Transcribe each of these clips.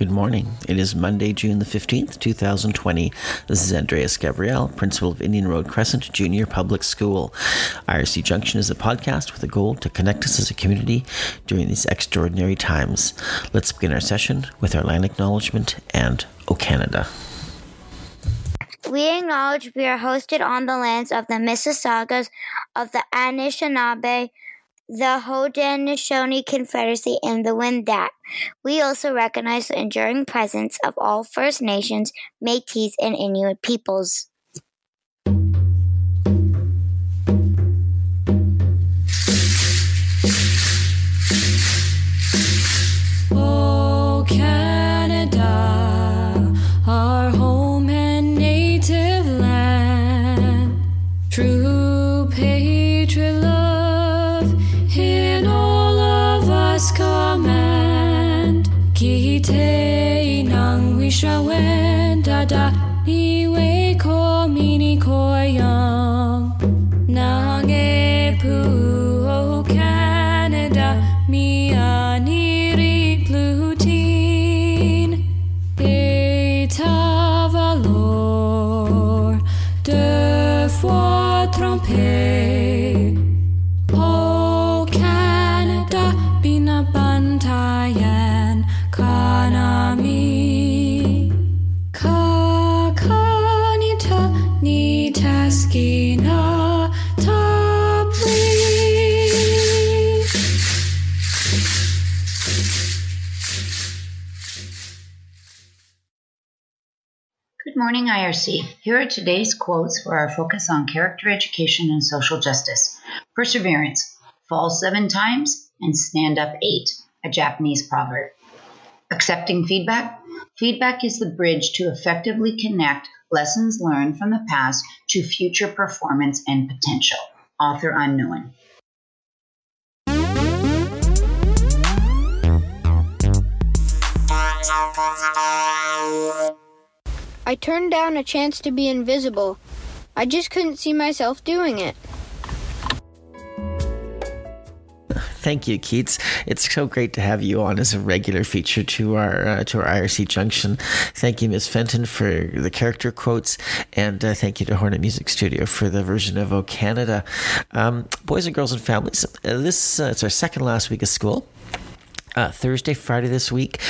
Good morning. It is Monday, June the 15th, 2020. This is Andreas Gabriel, Principal of Indian Road Crescent Junior Public School. IRC Junction is a podcast with a goal to connect us as a community during these extraordinary times. Let's begin our session with our land acknowledgement and O Canada. We acknowledge we are hosted on the lands of the Mississaugas of the Anishinaabe, the Haudenosaunee Confederacy, and the Wendat. We also recognize the enduring presence of all First Nations, Métis, and Inuit peoples. Nang wisha wenda da Good morning, IRC. Here are today's quotes for our focus on character education and social justice. Perseverance, fall seven times and stand up eight, a Japanese proverb. Accepting feedback, feedback is the bridge to effectively connect lessons learned from the past to future performance and potential. Author unknown. I turned down a chance to be invisible. I just couldn't see myself doing it. Thank you, Keats. It's so great to have you on as a regular feature to our uh, to our IRC Junction. Thank you, Miss Fenton, for the character quotes, and uh, thank you to Hornet Music Studio for the version of O Canada. Um, boys and girls and families, uh, this uh, it's our second last week of school. Uh, Thursday, Friday this week.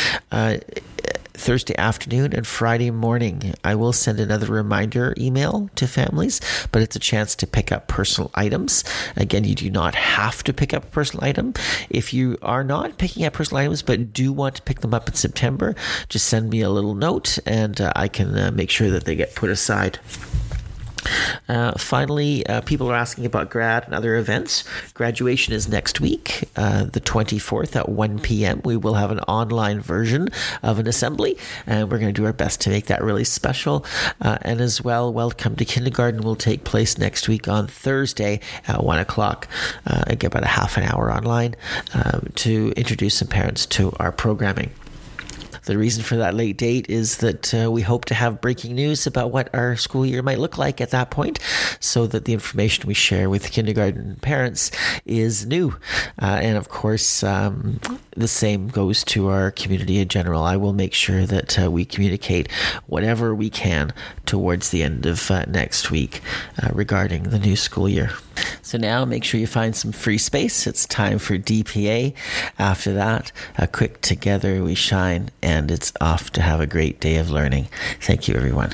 Thursday afternoon and Friday morning. I will send another reminder email to families, but it's a chance to pick up personal items. Again, you do not have to pick up a personal item. If you are not picking up personal items but do want to pick them up in September, just send me a little note and uh, I can uh, make sure that they get put aside. Uh, finally, uh, people are asking about grad and other events. Graduation is next week, uh, the 24th at 1 p.m. We will have an online version of an assembly, and we're going to do our best to make that really special. Uh, and as well, Welcome to Kindergarten will take place next week on Thursday at 1 o'clock. Uh, I get about a half an hour online um, to introduce some parents to our programming. The reason for that late date is that uh, we hope to have breaking news about what our school year might look like at that point, so that the information we share with kindergarten parents is new. Uh, and of course, um, the same goes to our community in general. I will make sure that uh, we communicate whatever we can towards the end of uh, next week uh, regarding the new school year. So now make sure you find some free space. It's time for DPA. After that, a quick Together We Shine, and it's off to have a great day of learning. Thank you, everyone.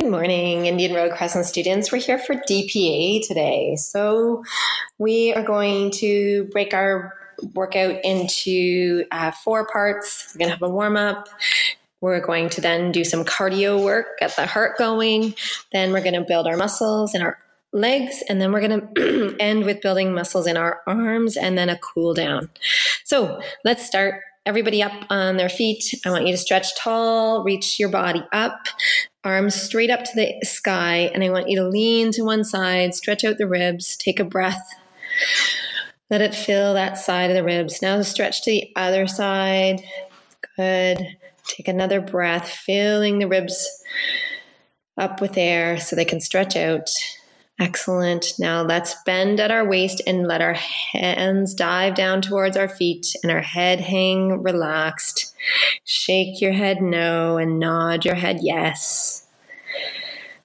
Good morning, Indian Road Crescent students. We're here for DPA today. So, we are going to break our workout into uh, four parts. We're going to have a warm up. We're going to then do some cardio work, get the heart going. Then we're going to build our muscles in our legs, and then we're going to end with building muscles in our arms and then a cool down. So, let's start everybody up on their feet. I want you to stretch tall, reach your body up, arms straight up to the sky, and I want you to lean to one side, stretch out the ribs, take a breath. Let it fill that side of the ribs. Now stretch to the other side. Good. Take another breath, filling the ribs up with air so they can stretch out. Excellent. Now let's bend at our waist and let our hands dive down towards our feet and our head hang relaxed. Shake your head no and nod your head yes.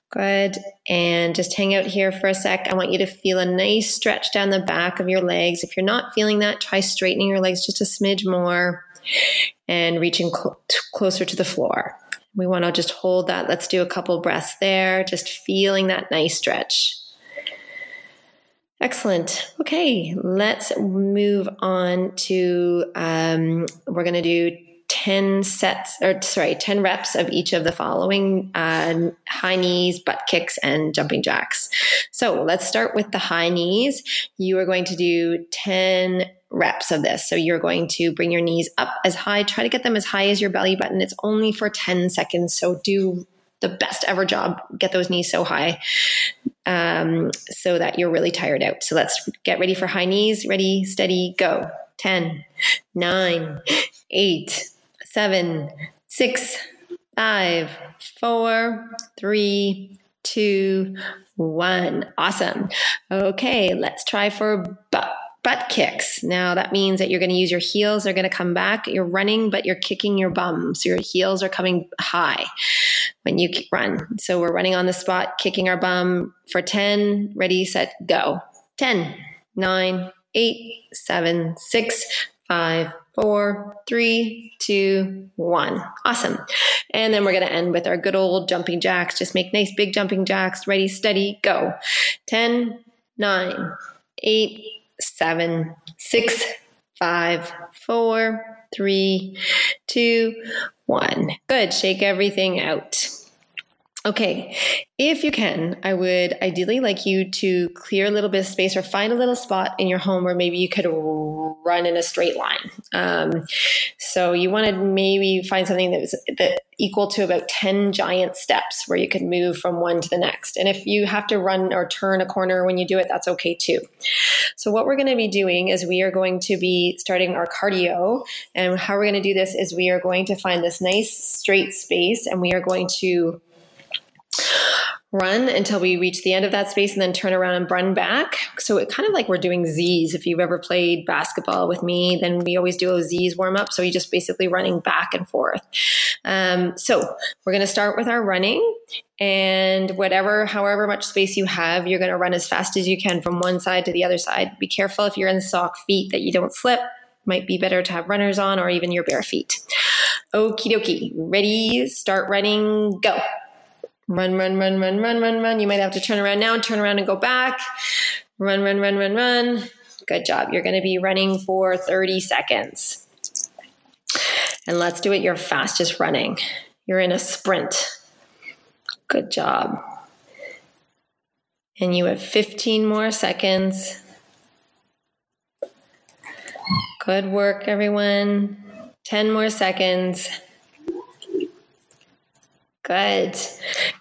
Good. And just hang out here for a sec. I want you to feel a nice stretch down the back of your legs. If you're not feeling that, try straightening your legs just a smidge more and reaching cl- closer to the floor. We want to just hold that. Let's do a couple breaths there, just feeling that nice stretch. Excellent. Okay, let's move on to, um, we're going to do 10 sets, or sorry, 10 reps of each of the following uh, high knees, butt kicks, and jumping jacks. So let's start with the high knees. You are going to do 10 reps of this. So you're going to bring your knees up as high, try to get them as high as your belly button. It's only for 10 seconds. So do the best ever job. Get those knees so high um, so that you're really tired out. So let's get ready for high knees. Ready, steady, go. 10, 9, 8, 7, 6, 5, 4, 3, 2, 1. Awesome. Okay, let's try for butt kicks. Now that means that you're going to use your heels. They're going to come back. You're running, but you're kicking your bum. So your heels are coming high when you run. So we're running on the spot, kicking our bum for 10. Ready, set, go. 10, 9, 8, 7, 6, 5, four, three, two, one. Awesome. And then we're going to end with our good old jumping jacks. Just make nice big jumping jacks. Ready, steady, go. 10, 9, 8, seven, six, five, four, three, two, one. Good. Shake everything out. Okay, if you can, I would ideally like you to clear a little bit of space or find a little spot in your home where maybe you could run in a straight line. Um, so you want to maybe find something that was that equal to about 10 giant steps where you could move from one to the next. And if you have to run or turn a corner when you do it, that's okay too. So what we're going to be doing is we are going to be starting our cardio. And how we're going to do this is we are going to find this nice straight space and we are going to run until we reach the end of that space and then turn around and run back. So it kind of like we're doing Z's. If you've ever played basketball with me, then we always do a Z's warm up. So you just basically running back and forth. Um, so we're going to start with our running and whatever, however much space you have, you're going to run as fast as you can from one side to the other side. Be careful if you're in sock feet that you don't slip. Might be better to have runners on or even your bare feet. Okie dokie. Ready, start running, go. Run, run, run, run, run, run, run. You might have to turn around now, and turn around and go back. Run, run, run, run, run. Good job. You're going to be running for 30 seconds. And let's do it your fastest running. You're in a sprint. Good job. And you have 15 more seconds. Good work, everyone. 10 more seconds. Good.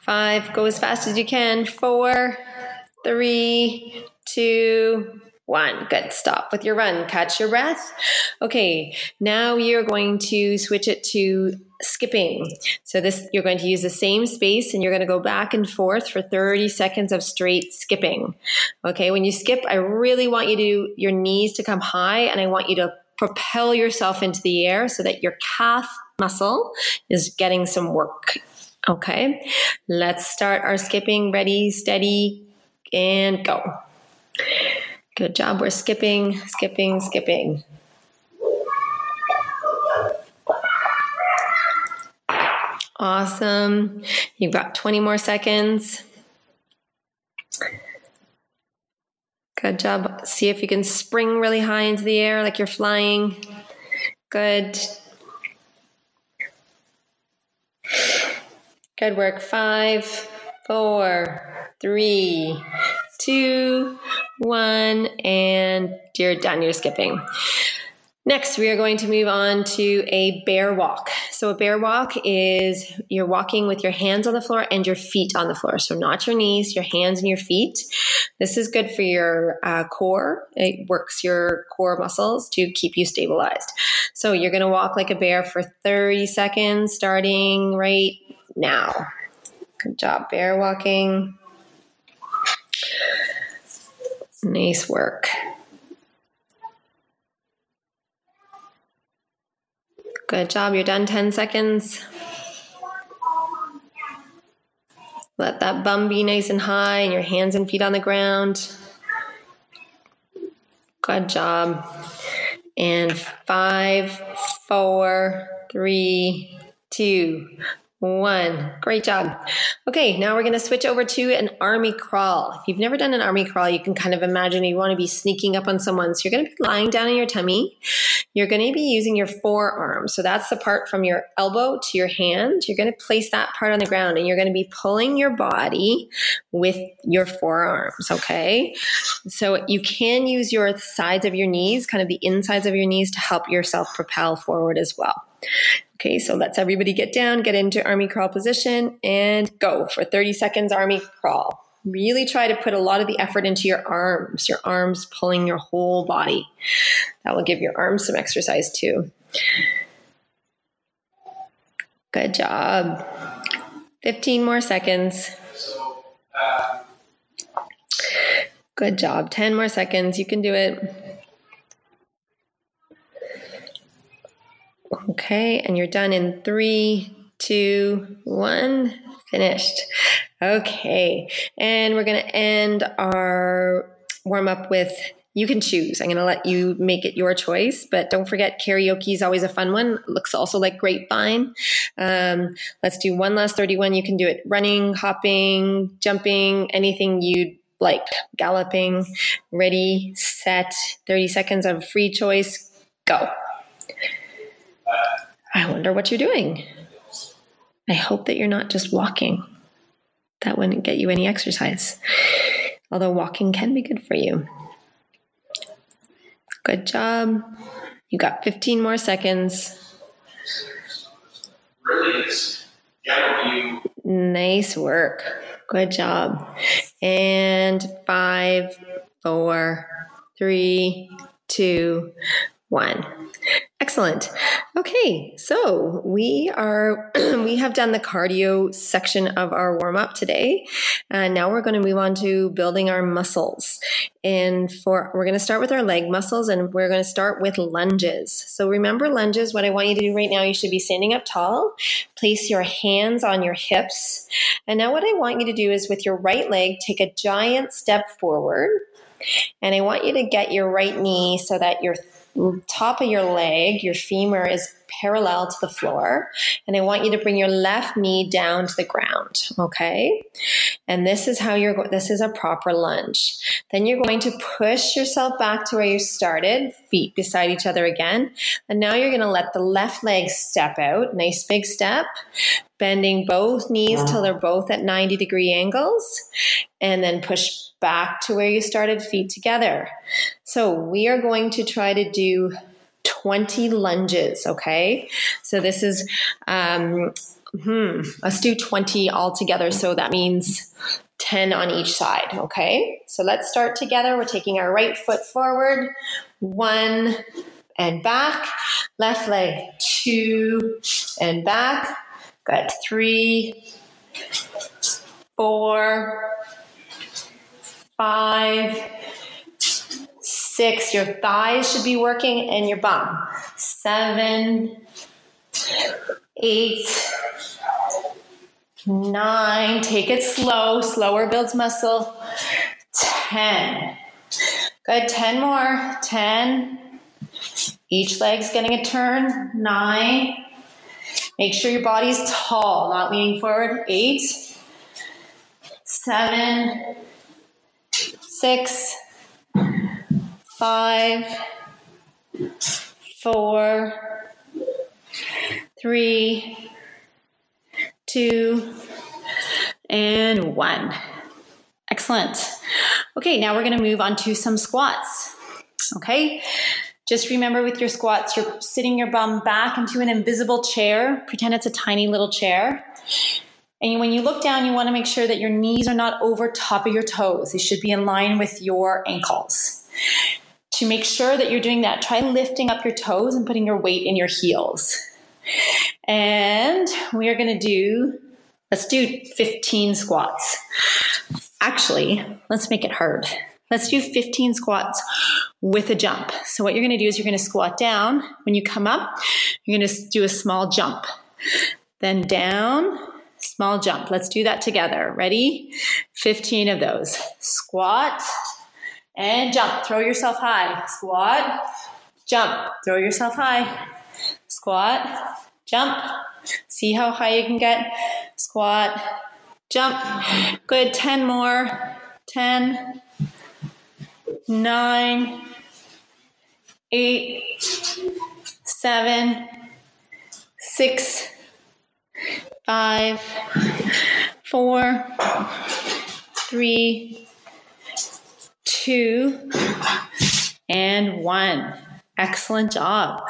Five, go as fast as you can. Four, three, two, one. Good. Stop with your run. Catch your breath. Okay. Now you're going to switch it to skipping. So this, you're going to use the same space and you're going to go back and forth for 30 seconds of straight skipping. Okay. When you skip, I really want you to, your knees to come high and I want you to propel yourself into the air so that your calf muscle is getting some work Okay, let's start our skipping. Ready, steady, and go. Good job. We're skipping, skipping, skipping. Awesome. You've got 20 more seconds. Good job. See if you can spring really high into the air like you're flying. Good. Good work. Five, four, three, two, one, and you're done. You're skipping. Next, we are going to move on to a bear walk. So, a bear walk is you're walking with your hands on the floor and your feet on the floor. So, not your knees, your hands and your feet. This is good for your uh, core. It works your core muscles to keep you stabilized. So, you're going to walk like a bear for 30 seconds, starting right now. Good job, bear walking. Nice work. Good job. You're done 10 seconds. Let that bum be nice and high and your hands and feet on the ground. Good job. And five, four, three, two, one. Great job. Okay, now we're going to switch over to an army crawl. If you've never done an army crawl, you can kind of imagine you want to be sneaking up on someone. So you're going to be lying down on your tummy. You're going to be using your forearm. So that's the part from your elbow to your hand. You're going to place that part on the ground and you're going to be pulling your body with your forearms. Okay. So you can use your sides of your knees, kind of the insides of your knees to help yourself propel forward as well. Okay, so let's everybody get down, get into army crawl position, and go for 30 seconds army crawl. Really try to put a lot of the effort into your arms, your arms pulling your whole body. That will give your arms some exercise too. Good job. 15 more seconds. Good job. 10 more seconds. You can do it. Okay, and you're done in three, two, one. Finished. Okay, and we're going to end our warm up with you can choose. I'm going to let you make it your choice, but don't forget karaoke is always a fun one. looks also like grapevine. Um, let's do one last 31. You can do it running, hopping, jumping, anything you'd like. Galloping, ready, set, 30 seconds of free choice. Go. I wonder what you're doing. I hope that you're not just walking. That wouldn't get you any exercise. Although walking can be good for you. Good job. You got 15 more seconds. Nice work. Good job. And five, four, three, two, one. Excellent. Okay, so we are we have done the cardio section of our warm up today, and now we're going to move on to building our muscles. And for we're going to start with our leg muscles, and we're going to start with lunges. So remember lunges. What I want you to do right now, you should be standing up tall. Place your hands on your hips, and now what I want you to do is with your right leg, take a giant step forward, and I want you to get your right knee so that your top of your leg, your femur is parallel to the floor. And I want you to bring your left knee down to the ground. Okay. And this is how you're, going, this is a proper lunge. Then you're going to push yourself back to where you started, feet beside each other again. And now you're going to let the left leg step out. Nice big step. Bending both knees till they're both at 90 degree angles. And then push back to where you started, feet together. So we are going to try to do 20 lunges, okay? So this is, um, hmm, let's do 20 all together. So that means 10 on each side, okay? So let's start together. We're taking our right foot forward, one and back, left leg, two and back. Good, three, four, five, Six, your thighs should be working and your bum. Seven, eight, nine. Take it slow. Slower builds muscle. Ten. Good. Ten more. Ten. Each leg's getting a turn. Nine. Make sure your body's tall, not leaning forward. Eight. Seven. Six five, four, three, two, and one. Excellent. Okay, now we're going to move on to some squats. Okay, just remember with your squats, you're sitting your bum back into an invisible chair. Pretend it's a tiny little chair. And when you look down, you want to make sure that your knees are not over top of your toes. They should be in line with your ankles to make sure that you're doing that, try lifting up your toes and putting your weight in your heels. And we are going to do, let's do 15 squats. Actually, let's make it hard. Let's do 15 squats with a jump. So, what you're going to do is you're going to squat down. When you come up, you're going to do a small jump. Then down, small jump. Let's do that together. Ready? 15 of those. Squat and jump. Throw yourself high. Squat, jump. Throw yourself high. Squat, jump. See how high you can get. Squat, jump. Good. 10 more. 10, 9, 8, 7, 6, 5, 4, 3, 2, and 1. Excellent job.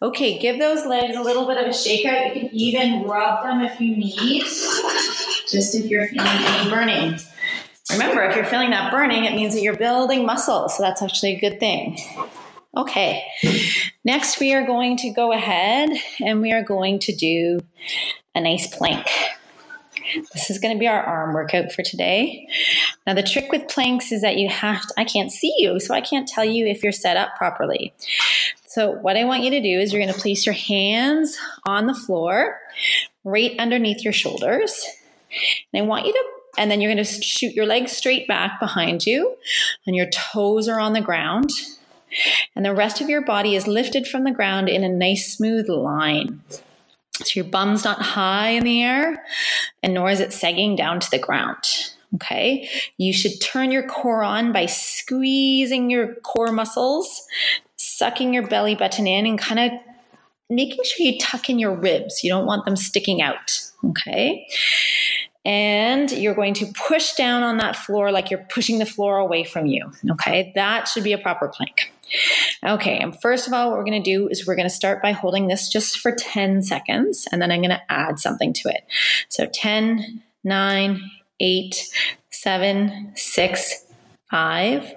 Okay, give those legs a little bit of a shake out. You can even rub them if you need, just if you're feeling any burning. Remember, if you're feeling that burning, it means that you're building muscle, so that's actually a good thing. Okay, next we are going to go ahead and we are going to do a nice plank. This is going to be our arm workout for today. Now, the trick with planks is that you have to, I can't see you, so I can't tell you if you're set up properly. So, what I want you to do is you're going to place your hands on the floor right underneath your shoulders. And I want you to and then you're going to shoot your legs straight back behind you, and your toes are on the ground. And the rest of your body is lifted from the ground in a nice smooth line. So your bum's not high in the air, and nor is it sagging down to the ground. Okay. You should turn your core on by squeezing your core muscles, sucking your belly button in, and kind of making sure you tuck in your ribs. You don't want them sticking out. Okay and you're going to push down on that floor like you're pushing the floor away from you. Okay, that should be a proper plank. Okay, and first of all, what we're going to do is we're going to start by holding this just for 10 seconds, and then I'm going to add something to it. So 10, 9, 8, 7, 6, 5,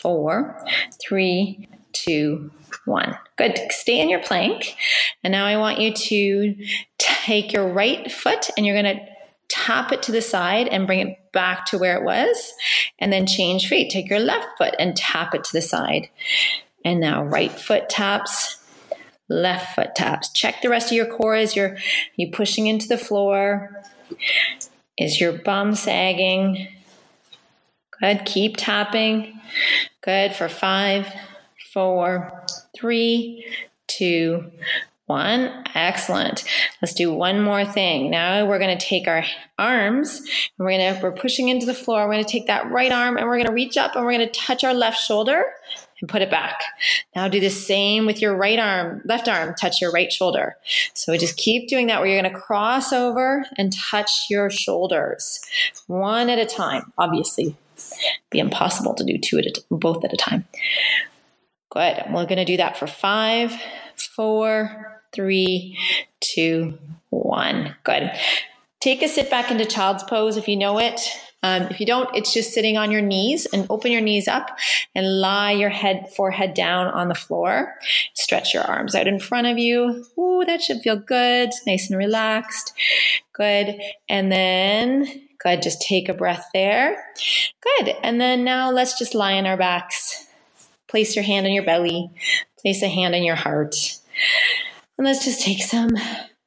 4, 3, 2, 1. Good. Stay in your plank. And now I want you to take your right foot and you're going to tap it to the side and bring it back to where it was, and then change feet. Take your left foot and tap it to the side. And now right foot taps, left foot taps. Check the rest of your core as you're you pushing into the floor. Is your bum sagging? Good. Keep tapping. Good for five, four, three, two, one. Excellent. Let's do one more thing. Now we're going to take our arms and we're going to, we're pushing into the floor. We're going to take that right arm and we're going to reach up and we're going to touch our left shoulder and put it back. Now do the same with your right arm, left arm, touch your right shoulder. So we just keep doing that where you're going to cross over and touch your shoulders one at a time. Obviously, be impossible to do two at a, both at a time. Good. We're going to do that for five, four, three, two, one. Good. Take a sit back into child's pose if you know it. Um, if you don't, it's just sitting on your knees and open your knees up and lie your head, forehead down on the floor. Stretch your arms out in front of you. Ooh, that should feel good. Nice and relaxed. Good. And then, good. Just take a breath there. Good. And then now let's just lie on our backs. Place your hand on your belly. Place a hand on your heart. And let's just take some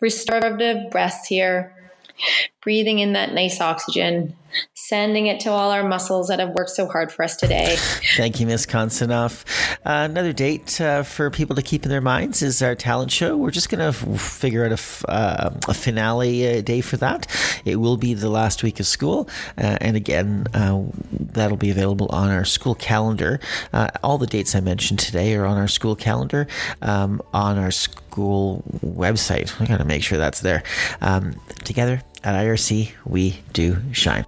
restorative breaths here. Breathing in that nice oxygen, sending it to all our muscles that have worked so hard for us today. Thank you, Miss Konstanov. Uh, another date uh, for people to keep in their minds is our talent show. We're just going to f- figure out a, f- uh, a finale uh, day for that. It will be the last week of school, uh, and again, uh, that'll be available on our school calendar. all the dates I mentioned today are on our school calendar um, on our school website. I got to make sure that's there. Um, together at IRC, we do shine.